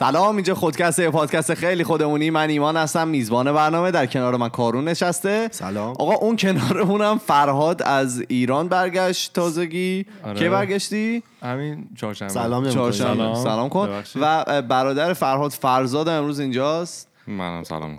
سلام اینجا خودکست یه پادکست خیلی خودمونی من ایمان هستم میزبان برنامه در کنار من کارون نشسته سلام. آقا اون کنارمونم فرهاد از ایران برگشت تازگی آره. که برگشتی همین چهارشنبه سلام. چهارشنبه سلام. سلام کن ببخشید. و برادر فرهاد فرزاد امروز اینجاست منم سلام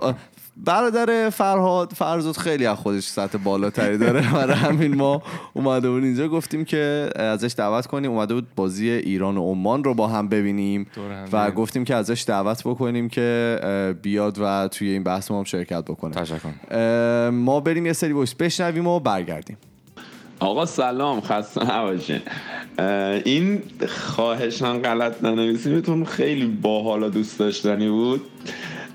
برادر فرهاد فرزاد خیلی از خودش سطح بالاتری داره. برای همین ما اومده بود اینجا. گفتیم که ازش دعوت کنیم. اومده بود بازی ایران و عمان رو با هم ببینیم و. گفتیم که ازش دعوت بکنیم که بیاد و توی این بحث ما هم شرکت بکنه. تشکر. ما بریم یه سری وایس بشنویم و برگردیم. آقا سلام خسته نباشین. اه، این خواهشان غلط ننویسیمتون خیلی باحال و دوست داشتنی بود.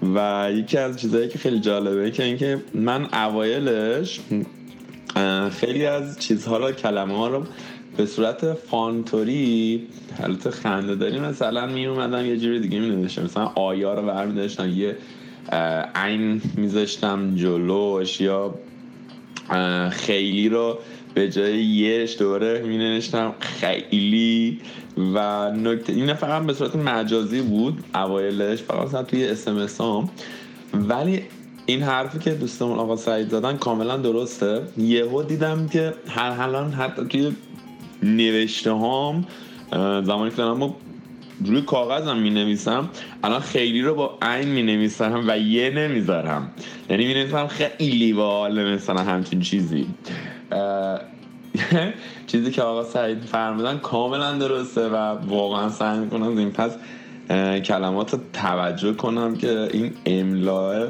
و یکی از چیزهایی که خیلی جالبه که اینکه من اوایلش خیلی از چیزها رو کلمه ها رو به صورت فانتوری حالت خنده داری مثلا می اومدم یه جوری دیگه می نوشتم مثلا آیا رو برمی یه عین میذاشتم جلوش یا خیلی رو به جای یهش دوباره می نوشتم خیلی و نکته این فقط به صورت مجازی بود اوایلش فقط توی اسمس هم. ولی این حرفی که دوستمون آقا سعید زدن کاملا درسته. یهو دیدم که هر الان حتی توی نوشته هام زمانی که دارم با روی کاغذم می نویسم الان خیلی رو با عین می نویسم و یه نمی‌ذارم. یعنی می نویسم خیلی باحال مثلا همچین چیزی. چیزی که آقا سعید فرمودن کاملا درسته و واقعا سعی می‌کنم این پس کلمات رو توجه کنم که این املاه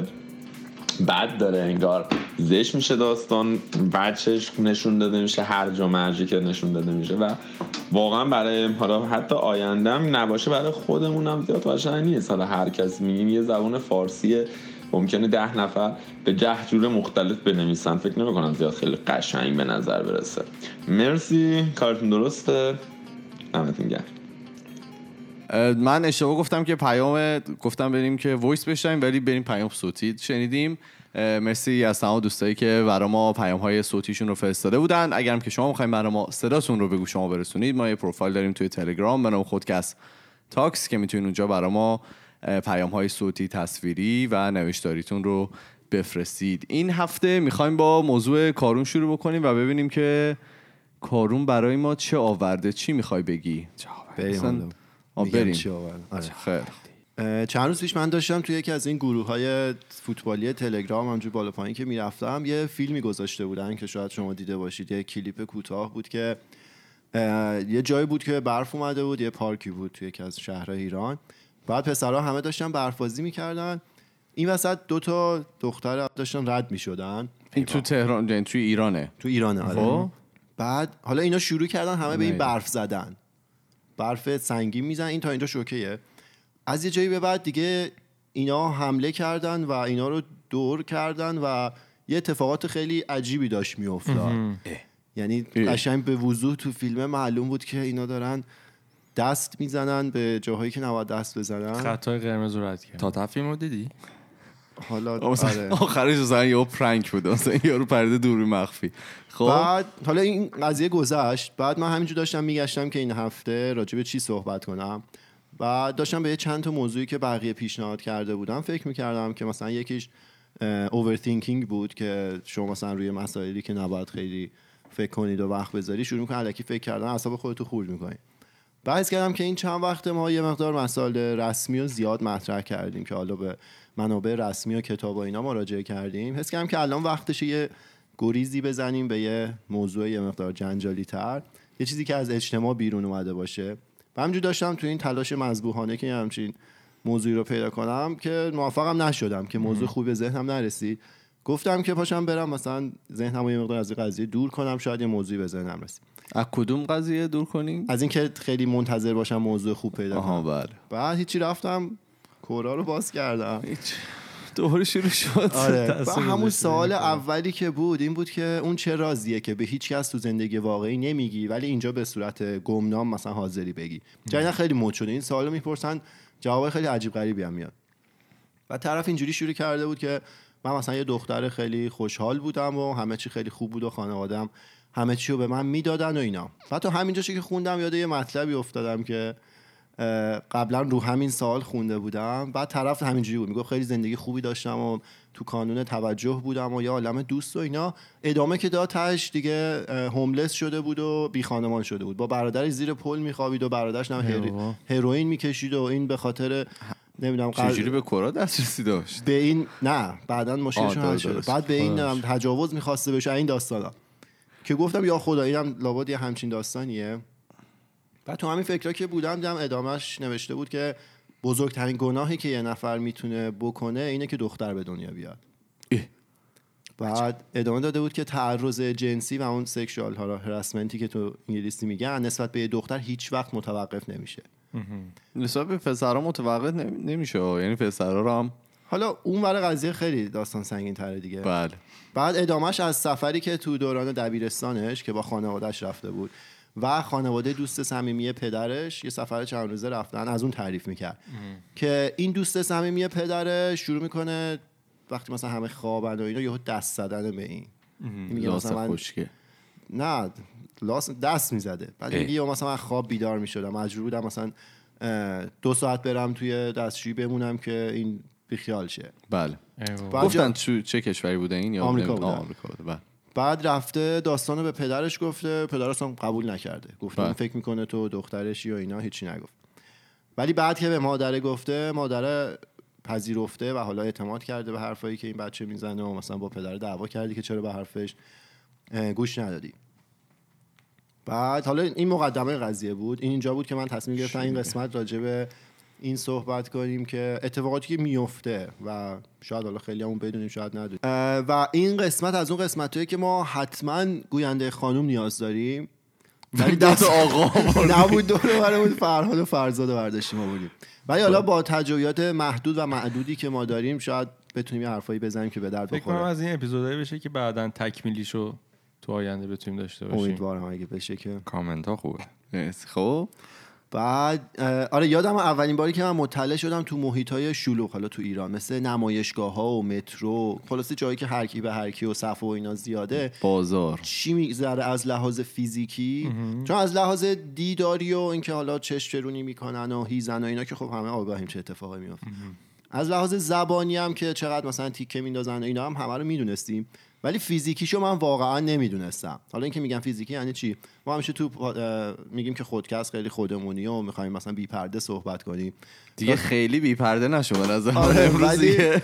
بد داره. انگار زش میشه داستان بچش نشون داده میشه هر جا مرجی که نشون داده میشه و واقعا برای حالا حتی آیندهم نباشه برای خودمونم زیاد قشنگ نیست. حالا هر کس میگیم یه زبان فارسی ممکنه ده نفر به ده جور مختلف بنویسن. فکر نمی‌کنم زیاد خیلی قشنگ به نظر برسه. مرسی. کارتون درسته؟ دمتون گرم. من اشتباه گفتم که پیام گفتم بریم که voice بشنویم ولی بریم پیام صوتی. شنیدیم. مرسی از تمام دوستایی که برای ما پیام های صوتیشون رو فرستاده بودن. اگرم که شما می‌خواین برای ما صداتون رو به گوش ما برسونید ما یه پروفایل داریم توی تلگرام. به نام خودکست تاکس که می‌تونید اونجا برای ما پیام های صوتی تصویری و نوشتاریتون رو بفرستید. این هفته می‌خوایم با موضوع کارون شروع بکنیم و ببینیم که کارون برای ما چه آورده. چی می‌خوای بگی؟ بریم. چی آورد. آره. اه، چند روز پیش من داشتم توی یکی از این گروه های فوتبالی تلگرام همجور بالا پایین که می‌رفتم یه فیلمی گذاشته بودن که شاید شما دیده باشید. یه کلیپ کوتاه بود که یه جایی بود که برف اومده بود یه پارکی بود توی یکی از شهرهای ایران. بعد پسرها همه داشتن برفبازی می‌کردن این وسط دو تا دختر داشتن رد می‌شدن این تو تهران یعنی توی ایرانه تو ایرانه آره. خب. بعد حالا اینا شروع کردن همه به این نه. برف زدن برف سنگین میزن این تا اینجا شوکیه از یه جایی به بعد دیگه اینا حمله کردن و اینا رو دور کردن و یه اتفاقات خیلی عجیبی داشت میافتاد یعنی. قشنگ به وضوح تو فیلم معلوم بود که اینا دارن دست می‌زنن به جاهایی که نباید دست بزنن. خطای قرمز رو رد کرد تا تفیم رو دیدی؟ حالا آره. آخرش مثلا یه پرنک بود. مثلا یارو پرده دوری مخفی. خب؟ بعد حالا این قضیه گذشت. بعد من همینجور داشتم میگشتم که این هفته راجع به چی صحبت کنم. بعد داشتم به یه چند تا موضوعی که بقیه پیشنهاد کرده بودم فکر می‌کردم که مثلا یکیش اوورثینکینگ بود که شما مثلا روی مسائلی که نباید خیلی فکر کنید و وقت بذاری شروع می‌کنی الکی فکر کردن اعصاب خودتو خورد می‌کنی. بحث کردم که این چند وقت ما یه مقدار مسائل رسمی و زیاد مطرح کردیم که حالا به منابع رسمی و کتاب و اینا مراجعه کردیم. حس کردم که الان وقتش یه گریزی بزنیم به یه موضوع یه مقدار جنجالی تر یه چیزی که از اجتماع بیرون اومده باشه. و همجور داشتم تو این تلاش مذبوحانه که یه همچین موضوعی رو پیدا کنم که موفقم نشدم که موضوع خوبی به ذهنم نرسید. گفتم که پاشم برم مثلا ذهنم یه مقدار از این قضیه دور کنم شاید یه موضوعی به ذهنم رسید. کدوم قضیه دور کنیم؟ از اینکه خیلی منتظر باشم موضوع خوب پیدا کنم. بله. بعد هیچی رفتم کورا رو باز کردم. هیچ. دوباره شروع شد. آره. و همون سوال. اولی که بود این بود که اون چه رازیه که به هیچ کس تو زندگی واقعی نمیگی ولی اینجا به صورت گمنام مثلا حاضری بگی. جدیدا خیلی مد شده این سوالو می‌پرسن جواب خیلی عجیب غریبی هم میاد. و طرف اینجوری شروع کرده بود که من مثلا یه دختر خیلی خوشحال بودم و همه چی خیلی خوب بود و خانوادم همه چی رو به من می‌دادن و اینا. و تو همینجاشه که خوندم یاد یه مطلبی افتادم که قبلا رو همین سوال خونده بودم. بعد طرف همینجوری بود می‌گفت خیلی زندگی خوبی داشتم و تو کانون توجه بودم و یه عالم دوست و اینا. ادامه که داد تش دیگه هوملس شده بود و بی خانمان شده بود. با برادرش زیر پل میخوابید و برادرش هم. هروئین می‌کشید و این به خاطر نمی‌دونم چجوری به کرا دسترسی داشت؟ به این نه بعدا شده درست. بعد به این تجاوز می‌خواسته بشه این داستانا. که گفتم یا خدا اینم لابد یه همچین داستانیه. بعد تو همین فکرها که بودم دیدم ادامهش نوشته بود که بزرگترین گناهی که یه نفر می‌تونه بکنه اینه که دختر به دنیا بیاد. اه. بعد ادامه داده بود که تعرض جنسی و اون سکشوال هراسمنتی که تو انگلیسی میگن نسبت به یه دختر هیچ وقت متوقف نمیشه. نسبت به پسرها متوقف نمی- نمیشه. یعنی پسرها رو هم حالا اون ور قضیه خیلی داستان سنگین تره دیگه. بله. بعد ادامهش از سفری که تو دوران دبیرستانش که با خانوادهش رفته بود و خانواده دوست صمیمی پدرش یه سفر چند روزه رفتن از اون تعریف می‌کرد. که این دوست صمیمی پدرش شروع می‌کنه وقتی مثلا همه خوابن و اینا یهو دست زدن به این. میگه مثلا من نه لاس دست می‌زده. بعد. میگه یا مثلا من خواب بیدار می‌شدم. مجبور بودم مثلا دو ساعت برم توی دستشویی بمونم که این بیخیال شه. بله. گفتن جا- چه, چه کشوری بوده این یا آمریکا بوده. آمریکا بوده. بله. بعد رفته داستانو به پدرش گفته. پدرش هم قبول نکرده. گفته بله. فکر می‌کنه تو دخترشی و اینا هیچی نگفت. ولی بعد که به مادره گفته مادره پذیرفته و حالا اعتماد کرده به حرفایی که این بچه می‌زنه و مثلا با پدر دعوا کردی که چرا به حرفش گوش ندادی. بعد حالا این مقدمه قضیه بود. این اینجا بود که من تصمیم گرفتم این قسمت راجع به این صحبت کنیم که اتفاقاتی که میفته و شاید حالا خیلی همون بدونیم شاید ندونیم. و این قسمت از اون قسمت که ما حتما گوینده خانوم نیاز داریم. ولی دست آقا نبود دور برمون فرهاد و فرزاد برداشتیم ما بودیم. ولی حالا با تجربیات محدود و معدودی که ما داریم شاید بتونیم یه حرفایی بزنیم که به درد فکر کنم بخوره از این اپیزودایی بشه که بعدا تکمیلیشو تو آینده بتونیم داشته باشیم. امیدوارم اگه بشه که. کامنت ها خوبه خب. بعد آره یادم اولین باری که من مطلع شدم تو محیط های شلوغ حالا تو ایران مثل نمایشگاه ها و مترو خلاصه جایی که هر کی به هر کی و صف و اینا زیاده. بازار. چی میگذره از لحاظ فیزیکی؟ چون از لحاظ دیداری و اینکه حالا چش چرونی می‌کنن و هیزن و اینا که خب همه آگاهیم چه اتفاقی میفته از لحاظ زبانی هم که چقدر مثلا تیکه میندازن و اینا هم همه رو می‌دونستیم. ولی فیزیکیشو من واقعا نمی‌دونستم. حالا اینکه میگم فیزیکی یعنی چی؟ ما همیشه تو میگیم که خودکست خیلی خودمونی و می‌خوایم مثلا بی پرده صحبت کنیم. دیگه خیلی بی پرده نشو من آره،.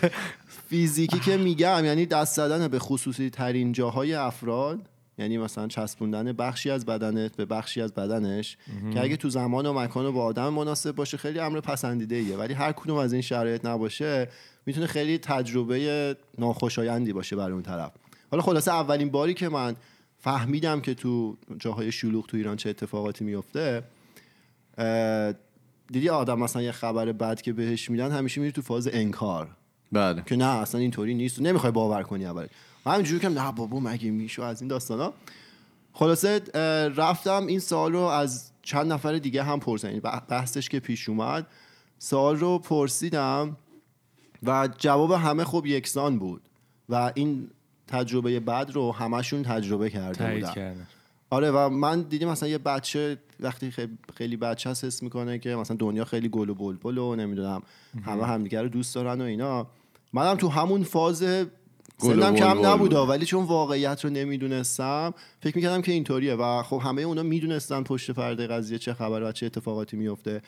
فیزیکی که میگم یعنی دست زدن به خصوصی ترین جاهای افراد یعنی مثلا چسبوندن بخشی از بدنت به بخشی از بدنش که اگه تو زمان و مکان و با آدم مناسب باشه خیلی امر پسندیده ایه ولی هر کدوم از این شرایط نباشه می‌تونه خیلی تجربه ناخوشایندی باشه برای اون طرف. حالا خلاصه اولین باری که من فهمیدم که تو جاهای شلوغ تو ایران چه اتفاقاتی میفته دیدی آدم مثلا یه خبر بد که بهش میدن همیشه میری تو فاز انکار. بله. که نه اصلا اینطوری نیست. نمی‌خوای باور کنی اول. همینجوری که نه بابا مگه میشو از این داستانا؟ خلاصه رفتم این سوال رو از چند نفر دیگه هم پرسیدم. یعنی بح- بحثش که پیش اومد. سوال رو پرسیدم و جواب همه خب یکسان بود. و این تجربه بد رو همشون تجربه کرده بودن. کردن. آره و من دیدیم مثلا یه بچه وقتی خیلی, بچه هست حس می‌کنه که مثلا دنیا خیلی گل و بلبل و نمی‌دونم همه همدیگه رو دوست دارن و اینا. منم تو همون فاز سنم کم بود. ولی چون واقعیت رو نمی‌دونستم فکر می‌کردم که اینطوریه و خب همه اونا می‌دونستن پشت پرده قضیه چه خبر و چه اتفاقاتی میفته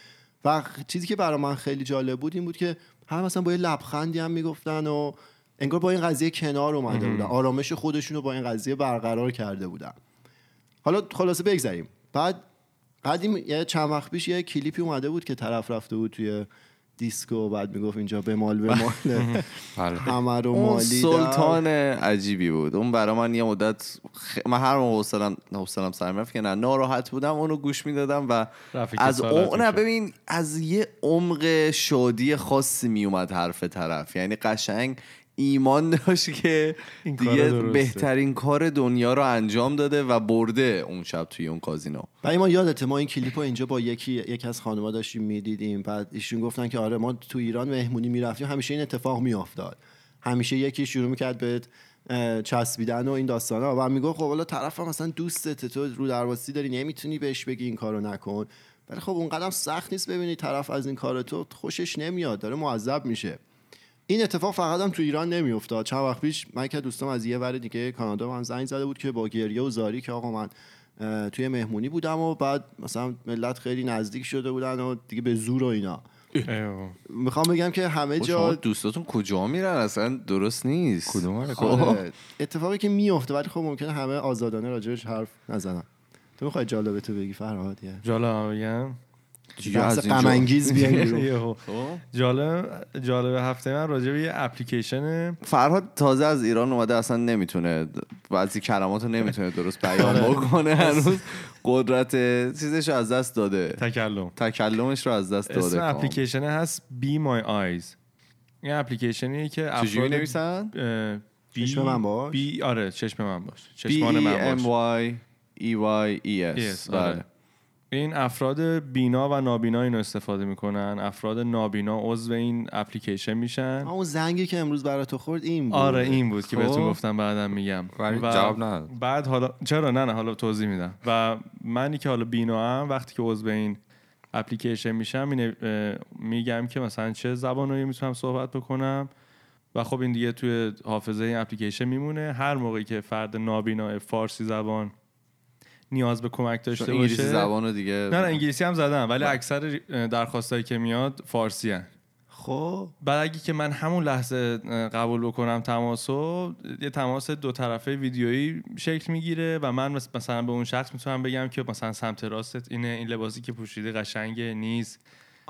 و چیزی که برای من خیلی جالب بود این بود که هم مثلا با یه لبخندی هم می‌گفتن و انگار با این قضیه کنار اومده بودن. آرامش خودشون رو با این قضیه برقرار کرده بودن. حالا خلاصه بگذریم. بعد قدیم یه چند وقت پیش یه کلیپی اومده بود که طرف رفته بود توی دیسکو و بعد می‌گفت اینجا به مال به مال. بله. همه رو مالیدم سلطان عجیبی بود. اون برای من یه مدت خ... من هر موقع حوصلم حوصلم سر می‌رفت که نه ناراحت بودم اونو گوش می‌دادم و از اون نه. ببین از یه عمق شادی خاصی میومد حرف طرف. یعنی قشنگ ایمان داشت که این دیگه. بهترین کار دنیا رو انجام داده و برده اون شب توی اون کازینو. و ما یادته ما این کلیپ رو اینجا با یکی یکی از خانم‌ها داشتیم می‌دیدیم. بعد ایشون گفتن که آره ما تو ایران مهمونی می‌رفتیم. همیشه این اتفاق میافتاد. همیشه یکی شروع می‌کرد به چسبیدن و این داستان ها. و می‌گفت خب حالا طرف هم مثلا دوستت تو رو درواسی داری نمی‌تونی بهش بگی این کارو نکن. ولی خب اون قدم سخت نیست ببینی طرف از این کار تو خوشش نمیاد داره معذب میشه. این اتفاق فقط هم تو ایران نمیافتاد. چند وقت پیش من که دوستم از یه ور دیگه کانادا من زنگ زده بود که با گریه و زاری که آقا من توی مهمونی بودم و بعد مثلا ملت خیلی نزدیک شده بودن و دیگه به زور و اینا. می‌خوام بگم که همه خب جا دوستاتون کجا میرن؟ اصلا درست نیست. کدوم خب. آره، اتفاقی که میفته ولی خب ممکنه همه آزادانه راجبش حرف نزنن. تو می‌خوای جالبه تو بگی؟ فرهاد یه. جالب بگم بحث از اینجا- غم انگیز بیایم. خب. جالب جالب هفته من راجع به یه اپلیکیشن فرهاد تازه از ایران اومده اصلا نمی‌تونه بعضی کلمات رو نمی‌تونه درست بیان بکنه هنوز قدرت چیزش رو از دست داده تکلم تکلمش رو از دست داده اسم کامل. اپلیکیشن هست Be My Eyes این اپلیکیشنی که چجوری افراد نویسن؟ چشم من باش؟ Be- آره چشم من باش B چشمان من E M باش Y E Y E S Yes، آره. بله این افراد بینا و نابینا اینو استفاده می‌کنن. افراد نابینا عضو این اپلیکیشن میشن. اون زنگی که امروز برای تو خورد این بود. آره این بود که خب. بهتون گفتم بعدم میگم. و جواب نداد. بعد حالا چرا؟ نه نه حالا توضیح میدم. و منی که حالا بینا هم وقتی که عضو این اپلیکیشن میشم می میگم که مثلا چه زبانایی می‌تونم صحبت بکنم. و خب این دیگه توی حافظه این اپلیکیشن میمونه. هر موقعی که فرد نابینا فارسی زبان نیاز به کمک داشته چون انگلیسی باشه. زبان رو دیگه. نه نه انگلیسی هم زدم ولی اکثر درخواستایی که میاد فارسی هن. خب. بعد اگه که من همون لحظه قبول بکنم تماسو یه تماس دو طرفه ویدیویی شکل می‌گیره و من مثلا به اون شخص می‌تونم بگم که مثلا سمت راستت اینه این لباسی که پوشیده قشنگه نیست.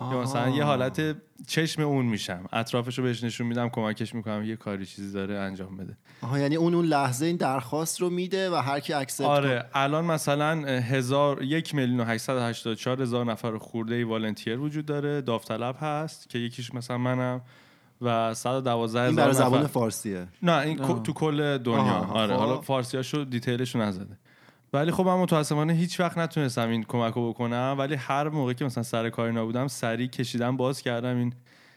یا مثلا یه حالت چشم اون میشم. اطرافش رو بهش نشون میدم کمکش می‌کنم یه کاری چیزی داره انجام بده. آها یعنی اون اون لحظه این درخواست رو میده و هر کی اکسپت آره الان مثلا هزار یک میلیون و 884 هزار نفر خورده ای volunteer وجود داره داوطلب هست که یکیش مثلا منم و 112 این هزار برای زبان نفر. فارسیه. نه این کو- تو کل دنیا. آها، آره خب. حالا فارسیاشو detail شو نزده. ولی خب من متاسفانه هیچ وقت نتونستم این کمک رو بکنم ولی هر موقع که مثلا سر کاری نبودم سریع کشیدم باز کردم این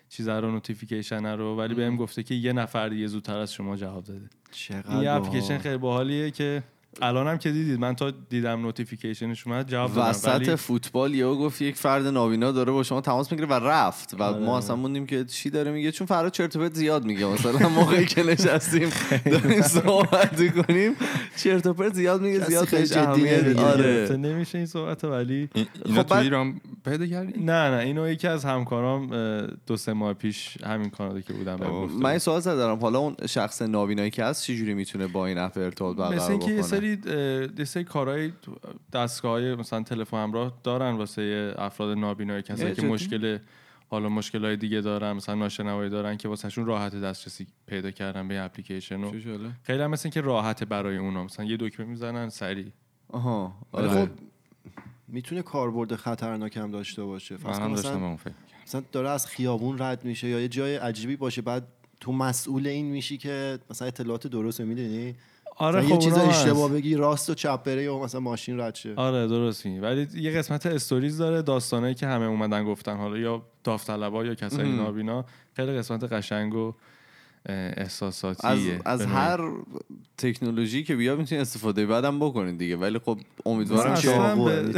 چیزا رو notification رو. ولی بهم گفته که یه نفر دیگه زودتر از شما جواب داده. چقدر این. اپلیکیشن خیلی باحالیه که الانم که دیدید من تا دیدم notification ش اومد جواب دادم. وسط ولی فوتبال یهو گفت یک فرد نابینا داره با شما تماس می‌گیره و رفت. و آره. ما اصلا موندیم که چی داره میگه چون فرهاد چرت و پرت زیاد میگه. مثلا موقعی که نشستیم داریم صحبت کنیم چرت و پرت زیاد میگه زیاد خیلی جدی. آره. نمیشه این صحبت ولی این- اینا خب تو ایران پیدا کردی؟ نه نه. اینو یکی از همکارام دو سه ماه پیش همین کانادا که بودم من سوال زدم. حالا اون شخص نابینایی که هست چجوری می‌تونه با این app ارتباط برقرار بکنه؟ سری یه سری کارهای دستگاه مثلا تلفن همراه دارن واسه افراد نابینایی کسایی که جدی؟ مشکل حالا مشکل های دیگه دارن مثلا ناشنوایی دارن که واسهشون راحت دسترسی پیدا کردن به اپلیکیشن و. خیلی هم مثل اینکه راحت برای اونا. مثلا یه دکمه می‌زنن سریع. آها آره. خب می‌تونه کاربرد خطرناک هم داشته باشه. فرض من کن هم داشتم مثلا, فکر مثلا داره از خیابون رد میشه یا یه جای عجیبی باشه بعد تو مسئول این میشی که مثلا اطلاعات درست می‌دونی؟ آره یه خب چیز اونا هست. اشتباه بگی راست و چپ بره یا مثلا ماشین رد شه آره درست میگی ولی یه قسمت استوریز داره داستانایی که همه اومدن گفتن حالا یا داوطلبا یا کسایی. نابینا خیلی قسمت قشنگ و از, احساساتیه از نوعی. هر تکنولوژی که بیاد می‌تونی استفاده بعدم بکنید دیگه. ولی خب امیدوارم که.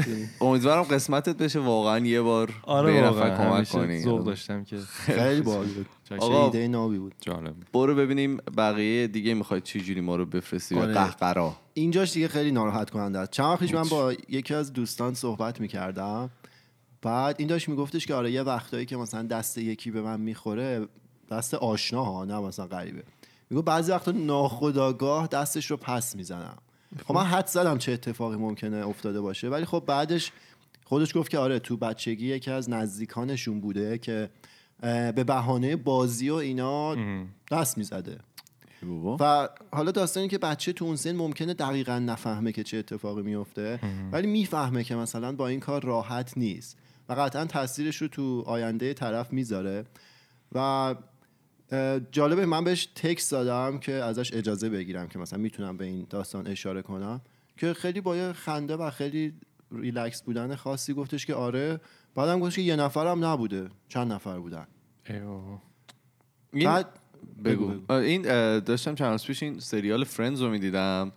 امیدوارم قسمتت بشه واقعا یه بار آره به واقعا کمک کنی. ذوق داشتم که خیلی باحال بود. آقا، ایده نابی بود. جالب. برو ببینیم بقیه دیگه می‌خواید چه جوری ما رو بفرستی به آره. قهقرا. اینجاش دیگه خیلی ناراحت کننده است. چند وقت پیش من با یکی از دوستان صحبت می‌کردم. بعد این داشت میگفتش که آره یه وقتایی که مثلا دست یکی به من می‌خوره دست آشنا ها نه مثلا غریبه. میگو بعضی وقتا ناخداگاه دستش رو پس می‌زنم. خب من حد زدم چه اتفاقی ممکنه افتاده باشه ولی خب بعدش خودش گفت که آره تو بچگی یکی از نزدیکانشون بوده که به بهانه بازی و اینا دست می‌زده. و حالا داستانی که بچه تو اون سن ممکنه دقیقا نفهمه که چه اتفاقی میفته ولی می‌فهمه که مثلا با این کار راحت نیست و قطعا تاثیرش رو تو آینده طرف می‌ذاره. و جالبه من بهش تکست دادم که ازش اجازه بگیرم که مثلا می‌تونم به این داستان اشاره کنم. که خیلی با یه خنده و خیلی ریلکس بودن خاصی گفتش که آره. بعدم گفتش که یه نفرم نبوده. چند نفر بودن؟ این بعد بگو, بگو. این داشتم چند روز پیش این سریال فرندز رو می‌دیدم.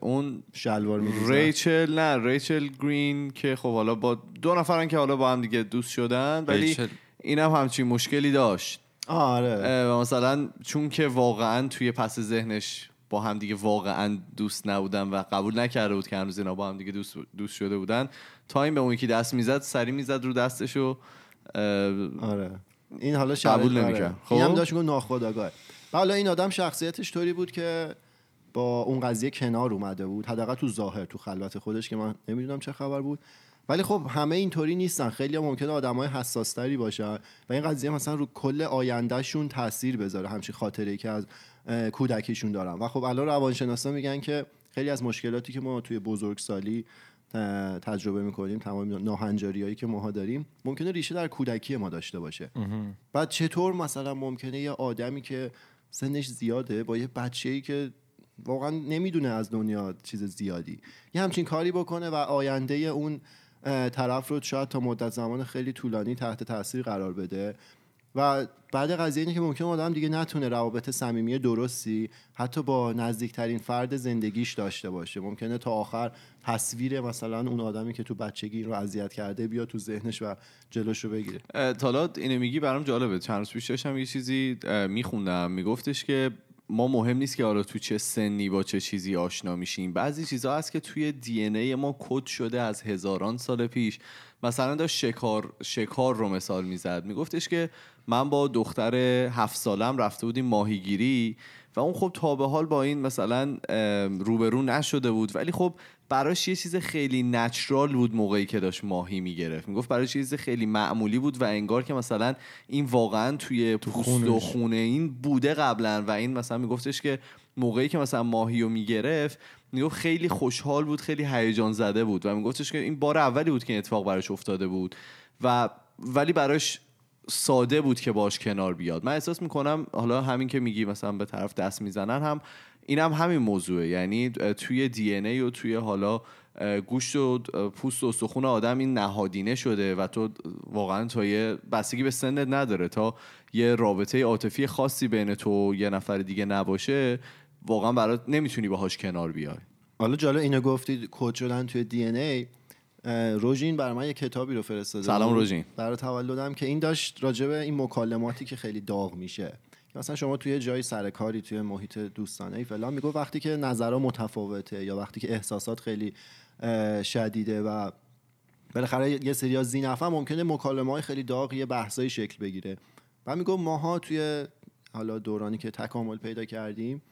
اون شلوار می‌ریزن. ریچل نه ریچل گرین که خب حالا با دو نفرن که حالا با هم دیگه دوست شدن ولی. اینم همچین مشکلی داشت. آره و مثلا چون که واقعا توی پس ذهنش با هم دیگه واقعا دوست نبودن و قبول نکرده بود که هنوز اینا با هم دیگه دوست, دوست شده بودن تا این به اون یکی دست می‌زد سری می‌زد رو دستش و آره این حالا قبول شرایط- نمی‌کرد. آره. خب. هم داشت ناخودآگاه و حالا این آدم شخصیتش طوری بود که با اون قضیه کنار اومده بود حداقل تو ظاهر تو خلوت خودش که من نمی‌دونم چه خبر بود ولی خب همه اینطوری نیستن. خیلی هم ممکنه آدمای حساستری باشن و این قضیه مثلا رو کل آیندهشون تاثیر بذاره. همچین خاطره که از کودکیشون دارن. و خب الان روانشناسا میگن که خیلی از مشکلاتی که ما توی بزرگسالی تجربه می‌کنیم تمام ناهنجاری هایی که ماها داریم ممکنه ریشه در کودکی ما داشته باشه. بعد چطور مثلا ممکنه یه آدمی که سنش زیاده با یه بچه ای که واقعا نمی‌دونه از دنیا چیز زیادی یه همچین کاری بکنه و آینده اون طرف رو شاید تا مدت زمان خیلی طولانی تحت تاثیر قرار بده. و بعد قضیه اینه که ممکن آدم دیگه نتونه روابط صمیمی درستی حتی با نزدیکترین فرد زندگیش داشته باشه. ممکنه تا آخر تصویر مثلا اون آدمی که تو بچگی رو اذیت کرده بیا تو ذهنش و جلوش رو بگیره. اه، تا حالا اینو میگی برام جالبه. چند روز پیش داشتم یه چیزی میخوندم. میگفتش که ما مهم نیست که حالا تو چه سنی با چه چیزی آشنا میشیم. بعضی چیزها هست که توی دی ای ما کد شده از هزاران سال پیش. مثلا داشت شکار شکار رو مثال می‌زد. میگفتش که من با دختر هفت سالم رفته بودیم ماهیگیری. و اون خب تا به حال با این مثلا روبرو نشده بود. ولی خب براش یه چیز خیلی نچرال بود موقعی که داشت ماهی می‌گرفت. می‌گفت براش یه چیز خیلی معمولی بود و انگار که مثلا این واقعا توی پوست و خونه این بوده قبلا. و این مثلا میگفتش که موقعی که مثلا ماهی رو می‌گرفت می‌گفت خیلی خوشحال بود خیلی هیجان زده بود. و میگفتش که این بار اولی بود که این اتفاق براش افتاده بود. و ولی براش ساده بود که باش کنار بیاد. من احساس می‌کنم حالا همین که میگی مثلا به طرف دست می‌زنن هم اینم هم همین موضوعه. یعنی توی دی ای و توی حالا گوشت و پوست و استخون آدم این نهادینه شده و تو واقعا تا یه بستگی به سنت نداره. تا یه رابطه عاطفی خاصی بین تو یه نفر دیگه نباشه واقعا برات نمی‌تونی باهاش کنار بیای. حالا جالب اینو گفتید کد شدن توی دی ای. روژین برای من یه کتابی رو فرستاده سلام روژین. برای تولدم که این داشت راجع به این مکالماتی که خیلی داغ میشه مثلا شما توی جای سرکاری توی محیط دوستانه ای فلان میگو وقتی که نظرها متفاوته یا وقتی که احساسات خیلی شدیده و بالاخره یه سری از زینفه ممکنه مکالمه های خیلی داغ یه بحثایی شکل بگیره و میگم ماها توی حالا دورانی که تکامل پیدا کردیم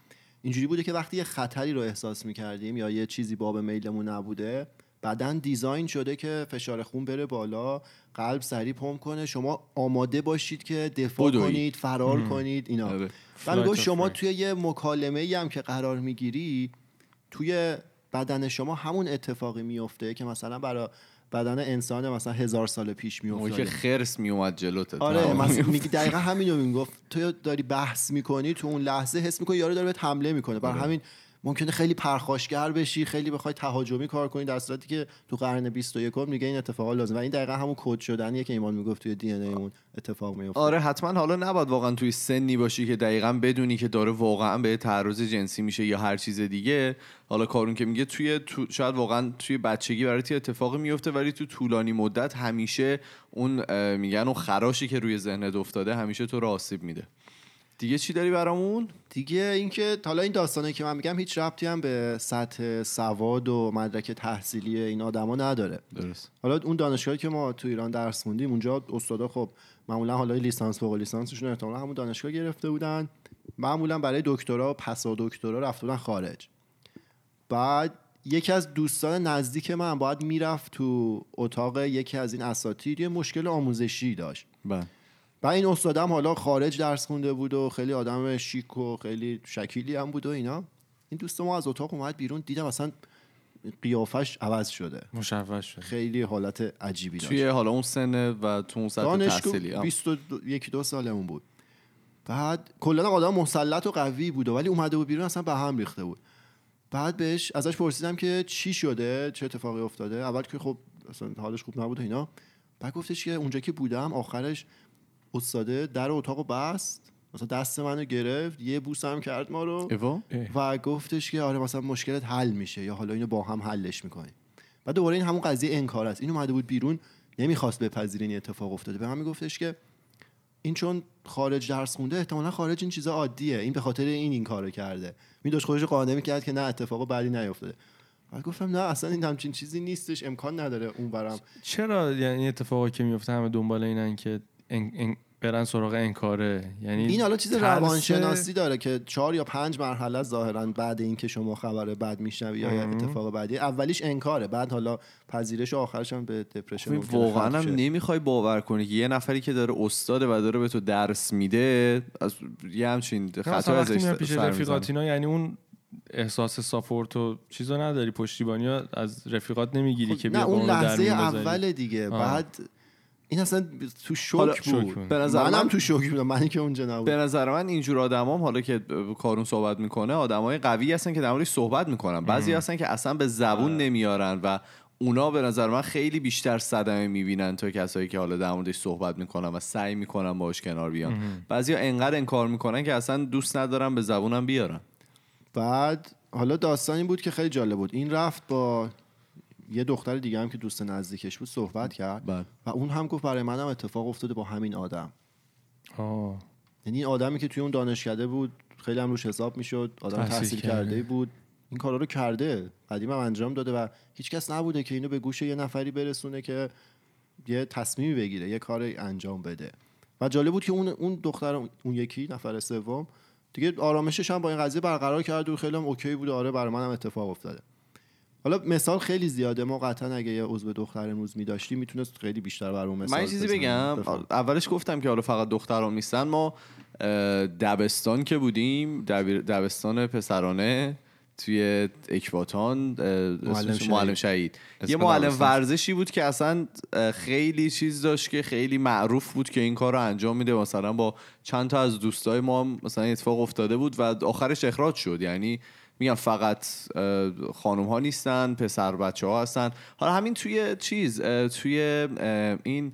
اینجوری بوده که وقتی یه خطری رو احساس می‌کردیم یا یه چیزی باب میلمون نبوده بعدا دیزاین شده که فشار خون بره بالا قلب سریع پمپ کنه شما آماده باشید که دفاع بدوید. کنید فرار کنید اینا آره. و or شما. توی یه مکالمه ای هم که قرار می‌گیری توی بدن شما همون اتفاقی میفته که مثلا برای بدن انسان مثلا هزار سال پیش موقعی که خرس میومد جلوت آره مثلا میگی دقیقا همینو می‌گفت تو داری بحث می‌کنی تو اون لحظه حس می‌کنی یارو داره بهت حمله می‌کنه آره. برای همین ممکنه خیلی پرخاشگر بشی خیلی بخوای تهاجمی کار کنی در صورتی که تو قرن 21 میگه این اتفاقا لازم و این دقیقا همون کد شدنیه که ایمان می‌گفت توی دی ان ایمون اتفاق میفته آره حتما. حالا نباید واقعا توی سنی باشی که دقیقا بدونی که داره واقعا به تعرض جنسی میشه یا هر چیز دیگه. حالا کارون که میگه توی تو شاید واقعا توی بچگی برات اتفاقی میفته ولی تو طولانی مدت همیشه اون میگن اون خراشی که روی ذهنت افتاده همیشه تو رو آسیب میده. دیگه چی داری برامون؟ دیگه اینکه حالا این داستانه که من میگم هیچ ربطی هم به سطح سواد و مدرک تحصیلی این آدما نداره. درست. حالا اون دانشگاهی که ما تو ایران درس خوندیم اونجا استادا خب معمولا حالا لیسانس فوق لیسانسشون احتمالا همون دانشگاه گرفته بودن. معمولا برای دکترا و پسا دکترا رفته بودن خارج. بعد یکی از دوستان نزدیک من باید می‌رفت تو اتاق یکی از این اساتید یه مشکل آموزشی داشت. بله. و این استادم حالا خارج درس خونده بود و خیلی آدم شیک و خیلی شکیلی هم بود و اینا. این دوست ما از اتاق اومد بیرون دیدم اصلا قیافش عوض شده. مشوش شد خیلی حالت عجیبی داشت. توی حالا اون سن و تو اون سطح تحصیلی آه. 21 دو سالمون بود. بعد کلا آدم مسلط و قوی بود ولی اومده بود بیرون اصلا به هم ریخته بود. بعد بهش ازش پرسیدم که چی شده؟ چه اتفاقی افتاده؟ اول که خب اصلا حالش خوب نبود و اینا. بعد گفتش که اونجا که بودم آخرش استاده در اتاقو بست. مثلا دست منو گرفت یه بوس هم کرد ما رو. ایوا و گفتش که آره مثلا مشکلت حل میشه یا حالا اینو با هم حلش می‌کنیم. و دوباره این همون قضیه انکار است. این اومده بود بیرون نمی‌خواست بپذیره این اتفاق افتاده. به من میگفتش که این چون خارج درس خونده احتمالا خارج این چیزا عادیه. این به خاطر این این کارو کرده. می داشت خودش قانع می‌کرد که نه اتفاق بعدی نیفتاده. و گفتم نه اصلا این همچین چیزی نیستش. امکان نداره اون برم چرا یعنی اتفاقی که میفته همه دنبال اینن که ان- ان- برن سراغ انکاره یعنی این حالا چیز روانشناسی داره که چهار یا پنج مرحله ظاهرا بعد اینکه شما خبر بد میشنوی یا اتفاق بعدی اولیش انکاره بعد حالا پذیرش و آخرش هم به دپرشن ممکنه واقعا هم. نمی‌خوای باور کنی که یه نفری که داره استاده و داره به تو درس میده از یه همچین خطا ازش پیش. رفیقاتینا یعنی اون احساس ساپورت و چیزا نداری پشتیبانی از رفیقات نمی‌گیری که خب، بیا نه اون لحظه. اول دیگه آه. بعد این اصلا تو شوک بود. بود. به نظر منم من تو شوک بودم منی که اونجا نبود. به نظر من اینجور آدمام حالا که کارون صحبت می‌کنه آدمای قوی هستن که در موردش صحبت می‌کنن. بعضی هستن که اصلا به زبون نمیارن و اونا به نظر من خیلی بیشتر صدمه می‌بینن تا کسایی که حالا در موردش صحبت می‌کنن و سعی می‌کنن باش کنار بیان. بعضیا انقدر انکار می‌کنن که اصلا دوست ندارن به زبونم بیارن. بعد حالا داستان این بود که خیلی جالب بود. این رفت با یه دختر دیگه هم که دوست نزدیکش بود صحبت کرد بله. و اون هم گفت برای منم اتفاق افتاده با همین آدم آه. یعنی این آدمی که توی اون دانشکده بود خیلی هم روش حساب می‌شد آدم تحصیل تحصیل کرده. کرده بود این کارا رو کرده قدیم هم انجام داده و هیچکس نبوده که اینو به گوش یه نفری برسونه که یه تصمیمی بگیره یه کار انجام بده و جالب بود که اون اون دختر اون یکی نفر سوم دیگه آرامشش هم با این قضیه برقرار کرد و خیلی هم اوکی بود آره برای منم اتفاق افتاده حالا مثال خیلی زیاده ما قطعا اگه یه عضو دختر امروز می‌داشتیم می‌تونست خیلی بیشتر برای مثال من چیزی. بگم. اولش گفتم که حالا فقط دختران نیستن ما دبستان که بودیم دبستان پسرانه توی اکباتان. معلم شهید یه معلم. ورزشی بود که اصلا خیلی چیز داشت که خیلی معروف بود که این کار رو انجام میده مثلا با چند تا از دوستای ما مثلا اتفاق افتاده بود و آخرش اخراج شد یعنی میگم فقط خانم ها نیستن پسر بچه ها هستن. حالا همین توی چیز توی این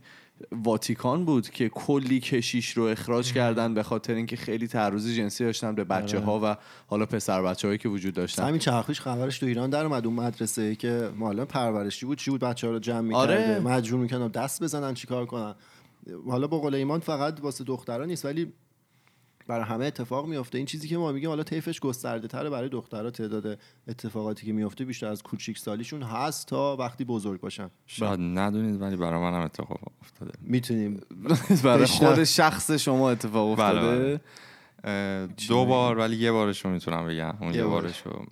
واتیکان بود که کلی کشیش رو اخراج کردن به خاطر اینکه خیلی تعرض جنسی داشتن به بچه ها و حالا پسر بچه هایی که وجود داشتن. همین چرخش خبرش تو ایران در اومد اون مدرسه ای که معلم پرورشی بود چی بود؟ بچه ها رو جمع می‌کرده. آره. مجبور می‌کنن دست بزنن چیکار کنن. حالا با قول ایمان فقط واسه دخترها نیست ولی برای همه اتفاق میفته این چیزی که ما میگیم حالا طیفش گسترده تره برای دخترها تعداد اتفاقاتی که میفته بیشتر از کوچیک سالیشون هست تا وقتی بزرگ باشن. شاید ندونید ولی برای منم اتفاق افتاده. می‌تونیم. برای. خود شخص شما اتفاق بله، افتاده. بله. دو بار ولی یه بارش رو می‌تونم بگم. اون یه یه بارش. رو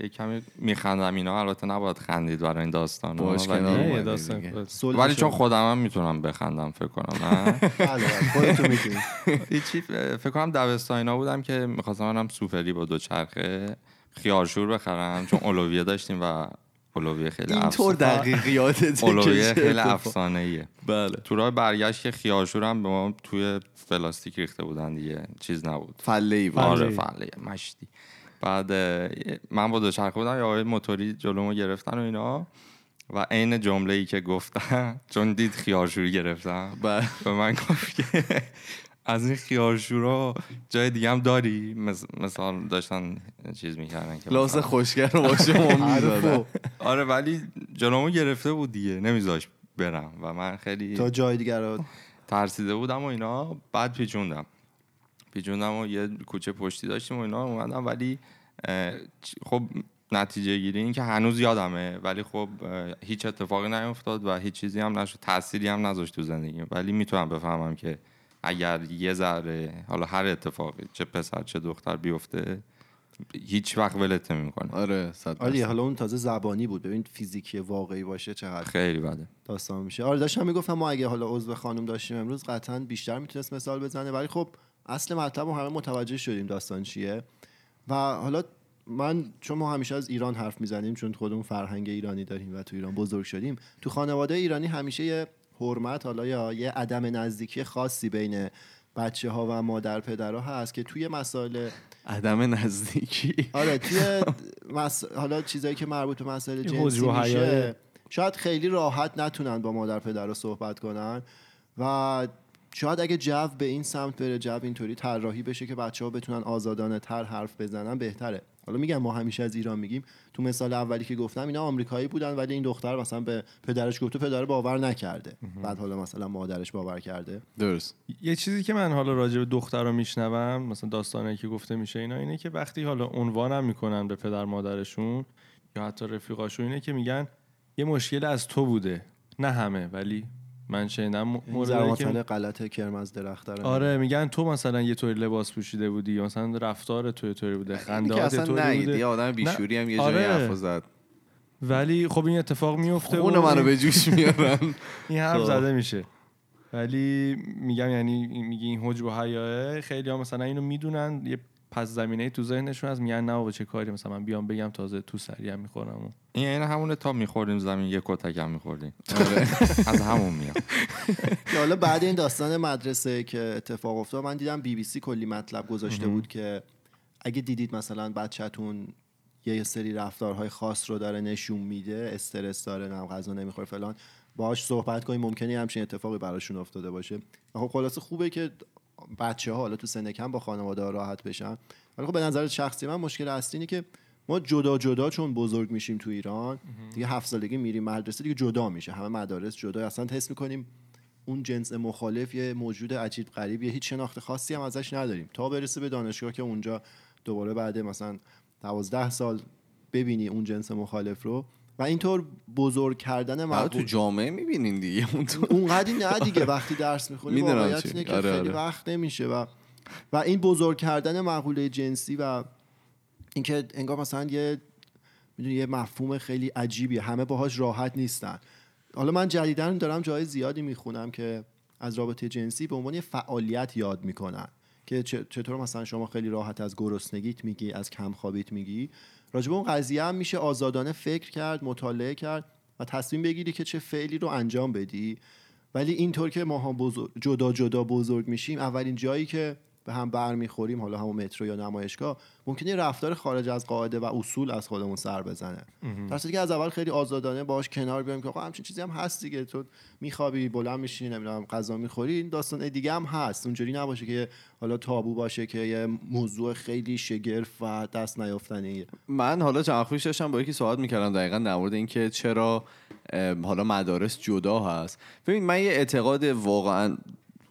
یه کمی میخندم اینا. البته نباید خندید برای این داستان باش ولی, داستان ولی. چون خودم هم می‌تونم بخندم فکر کنم نه؟ بله، بله، هیچی فکر کنم دبستانینا بودم که می‌خواستم منم سوپری با دوچرخه خیارشور بخرم چون اولویه داشتیم و اولویه خیلی اینطور افسانه. دقیقیاتته اولویه خیلی افسانه ایه بله. تو راه برگشت که خیارشور هم به ما توی پلاستیک ریخته بودن دیگه. چیز نبود. فله ای بود. آره فله. مشتی. بعد من با دوچرخه بودم یا آقای موتوری جلومو گرفتن و اینا. و عین جمله ای که گفتم چون دید خیارشوری گرفتم بله. به من گفت که از این خیارشورا جای دیگه هم داری؟ مثال داشتن چیز می‌کردن که لاس مثلا- خوشگر رو با شما می‌زدن. حرفو آره ولی جلومو گرفته بود دیگه نمیذاش برم. و من خیلی تا جای دیگر رو ترسیده بودم و اینا. بعد پیچوندم. پیچوندم و یه کوچه پشتی داشتیم و اینا اومدم ولی خب نتیجه گیری این که هنوز یادمه. ولی خب هیچ اتفاقی نیفتاد و هیچ چیزی هم نشد. تأثیری هم نذاشت تو زندگی ولی می‌تونم بفهمم که اگر یه ذره حالا هر اتفاقی چه پسر چه دختر بیفته هیچ وقت ولت نمی‌کنه. آره صد آره. حالا اون تازه زبانی بود. ببین فیزیکی واقعی باشه چقدر خیلی بده. داستان میشه. آره داشتم می‌گفتم ما اگه حالا عضو خانم داشتیم امروز قطعا بیشتر می‌تونست مثال بزنه. ولی خب اصل مطلب رو همه متوجه شدیم داستان چیه. و حالا من چون ما همیشه از ایران حرف می‌زنیم چون خودمون فرهنگ ایرانی داریم و تو ایران بزرگ شدیم تو خانواده ایرانی همیشه یه حرمت حالا یا یه عدم نزدیکی خاصی بین بچه ها و مادر پدرها هست که توی مسائل عدم نزدیکی آره توی مس... حالا چیزایی که مربوط به مسائل جنسی میشه. شاید خیلی راحت نتونن با مادر پدر رو صحبت کنن و شاید اگه جو به این سمت بره جو اینطوری طراحی بشه که بچه ها بتونن آزادانه تر حرف بزنن بهتره حالا میگم ما همیشه از ایران میگیم. تو مثال اولی که گفتم اینا آمریکایی بودن ولی این دختر مثلا به پدرش گفته پدر باور نکرده. بعد حالا مثلا مادرش باور کرده. درست. یه چیزی که من حالا راجع به دختر رو میشنوم مثلا داستانی که گفته میشه اینا اینه که وقتی حالا عنوانم می‌کنن به پدر مادرشون یا حتی رفیقاشون اینه که میگن یه مشکل از تو بوده. نه همه ولی من شنیدم م- این موردی که غلط کرم از درخت داره آره میگن تو مثلا یه طوری لباس پوشیده بودی یا مثلا رفتار تو یه طوری بوده اصلا طوری نگید بوده. یه آدم بیشوری هم یه آره. جایی حرف زد. ولی خب این اتفاق میفته خون و منو به جوش میارن. این حرف خب. زده میشه. ولی میگم یعنی میگی این حجب و حیاه خیلی ها مثلا اینو می‌دونن یه پس زمینه تو ذهنشون از میگن نه چه کاری؟ مثلا من بیام بگم تازه تو سریم می‌خورم. و این عین همونه تا می‌خوریم زمین یه کتک هم میخوردیم آره. از همون میاد. که حالا بعد این داستان مدرسه که اتفاق افتاد من دیدم بی بی سی کلی مطلب گذاشته بود که اگه دیدید مثلا بچهتون یه سری رفتارهای خاص رو داره نشون میده استرس داره نه غذا نمی‌خوره فلان باهاش صحبت کنید ممکنه همچین اتفاقی براشون افتاده باشه. خب خلاصه خوبه که بچه ها حالا تو سن کم با خانواده راحت بشن. ولی خب به نظر شخصی من مشکل اصلی اینه که ما جدا جدا چون بزرگ میشیم تو ایران دیگه هفت سالگی میریم مدرسه دیگه جدا میشه. همه مدارس جدا. اصلا حس می‌کنیم اون جنس مخالف یه موجود عجیب غریب یه هیچ شناخت خاصی هم ازش نداریم. تا برسه به دانشگاه که اونجا دوباره بعد مثلا دوازده سال ببینی اون جنس مخالف رو و اینطور بزرگ کردن آره تو مقبول جامعه می‌بینین دیگه. اونقدی نه دیگه وقتی درس می‌خونی واقعیت. اینه که آره، خیلی آره. وقت نمیشه و و این بزرگ کردن مقوله جنسی و اینکه انگار مثلا یه می‌دونی یه مفهوم خیلی عجیبیه همه باهاش راحت نیستن. حالا من جدیدا دارم جای زیادی می‌خونم که از رابطه جنسی به عنوان یه فعالیت یاد می‌کنن. که چطور مثلا شما خیلی راحت از گرسنگیت میگی از کمخوابیت میگی. راجع به اون قضیه هم میشه آزادانه فکر کرد مطالعه کرد و تصمیم بگیری که چه فعلی رو انجام بدی. ولی اینطور که ما بزرگ جدا جدا بزرگ میشیم اولین جایی که به هم برمیخوریم حالا همون مترو یا نمایشگاه ممکنه رفتار خارج از قاعده و اصول از خودمون سر بزنه. در که از اول خیلی آزادانه باش کنار بیایم که آقا همچین چیزی هم هست دیگه. تو میخوابی بلند میشینی نمی‌دونم غذا می‌خوری این داستان دیگه هم هست. اونجوری نباشه که حالا تابو باشه که یه موضوع خیلی شگرف و دست نیافتنیه. من حالا چند پیش داشتم با یکی صحبت می‌کردم دقیقا در مورد اینکه چرا حالا مدارس جدا هست. ببین من یه اعتقاد واقعا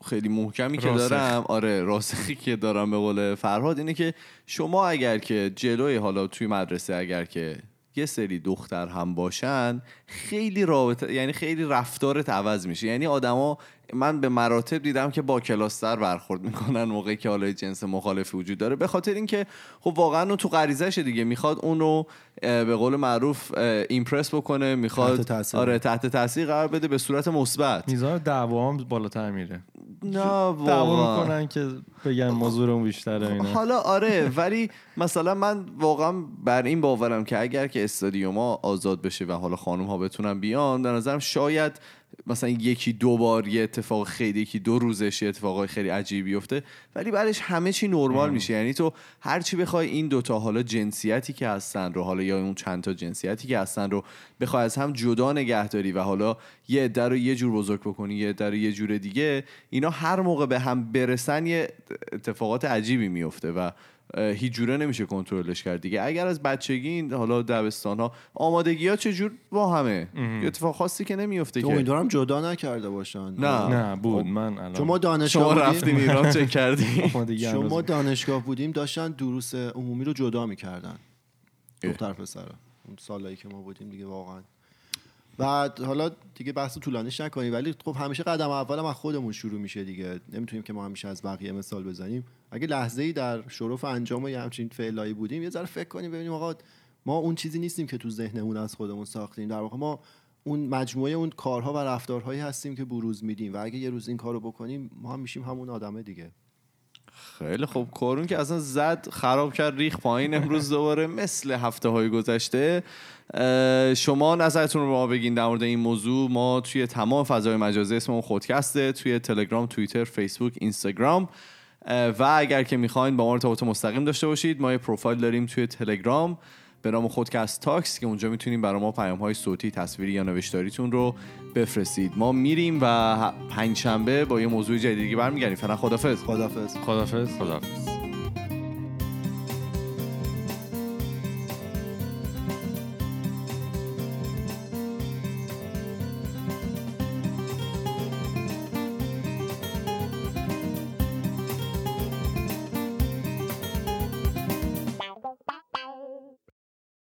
خیلی محکمی که راسخ. دارم آره راسخی که دارم به قول فرهاد اینه که شما اگر که جلوی حالا توی مدرسه اگر که یه سری دختر هم باشن خیلی رابطه یعنی خیلی رفتارت عوض میشه یعنی آدما من به مراتب دیدم که با کلاستر برخورد می‌کنن موقعی که حالا جنس مخالفی وجود داره. به خاطر اینکه خب واقعا اون تو غریزشه دیگه می‌خواد اون رو به قول معروف ایمپرس بکنه می‌خواد تحت تاثیر. آره تحت تاثیر قرار بده به صورت مثبت. میزان دعوا هم بالاتر میره. نه دعوا می‌کنن که بگن ما زورمون بیشتره اینا. حالا آره ولی مثلا من واقعا بر این باورم که اگر که استادیوما آزاد بشه و حالا خانم ها بتونن بیان به نظرم شاید مثلا یکی دو بار یه اتفاق خیلی یکی دو روزش یه اتفاقای خیلی عجیبی بیفته ولی بعدش همه چی نرمال میشه. یعنی تو هر چی بخوای این دوتا حالا جنسیتی که هستن رو حالا یا اون چند تا جنسیتی که هستن رو بخوای از هم جدا نگه داری و حالا یه عده رو یه جور بزرگ بکنی یه عده رو یه جور دیگه اینا هر موقع به هم برسن یه اتفاقات عجیبی میفته و هیچ جوره نمیشه کنترلش کرد دیگه. اگر از بچگی این حالا دبستان ها آمادگی ها چجور با همه. یه اتفاق خاصی که نمیفته که. امیدوارم جدا نکرده باشن. نه. نه بود. من الان چون ما دانشگاه شما بودیم- رفتین ایران چک کردی ما دیگه شما دانشگاه بودیم داشتن دروس عمومی رو جدا می‌کردن. دختر پسر اون سالایی که ما بودیم دیگه واقعا. بعد حالا دیگه بحث طولانیش نکنیم ولی خب همیشه قدم اولم از خودمون شروع میشه دیگه. نمی‌تونیم که ما همیشه از بقیه مثال بزنیم. اگه لحظه ای در شرف انجام یه همچین فعلایی بودیم یه ذره فکر کنیم ببینیم آقا ما اون چیزی نیستیم که تو ذهنمون از خودمون ساختیم. در واقع ما اون مجموعه اون کارها و رفتارهایی هستیم که بروز میدیم و اگه یه روز این کارو بکنیم ما هم میشیم همون آدمه دیگه. خیلی خوب. کارون که اصلا زد خراب کرد ریخ پایین امروز دوباره. مثل هفته های گذشته شما نظرتون رو ما بگین در مورد این موضوع. ما توی تمام فضای مجازی اسممون خودکسته توی تلگرام توییتر فیسبوک اینستاگرام. و اگر که می‌خواین با ما ارتباط مستقیم داشته باشید ما یه پروفایل داریم توی تلگرام. به نام خودکست تاکس که اونجا می‌تونیم برای ما پیام های صوتی تصویری یا نوشتاریتون رو بفرستید. ما میریم و پنجشنبه با یه موضوع جدیدی برمیگردیم. فعلا خدافظ. خدافظ. خدافظ. خداحافظ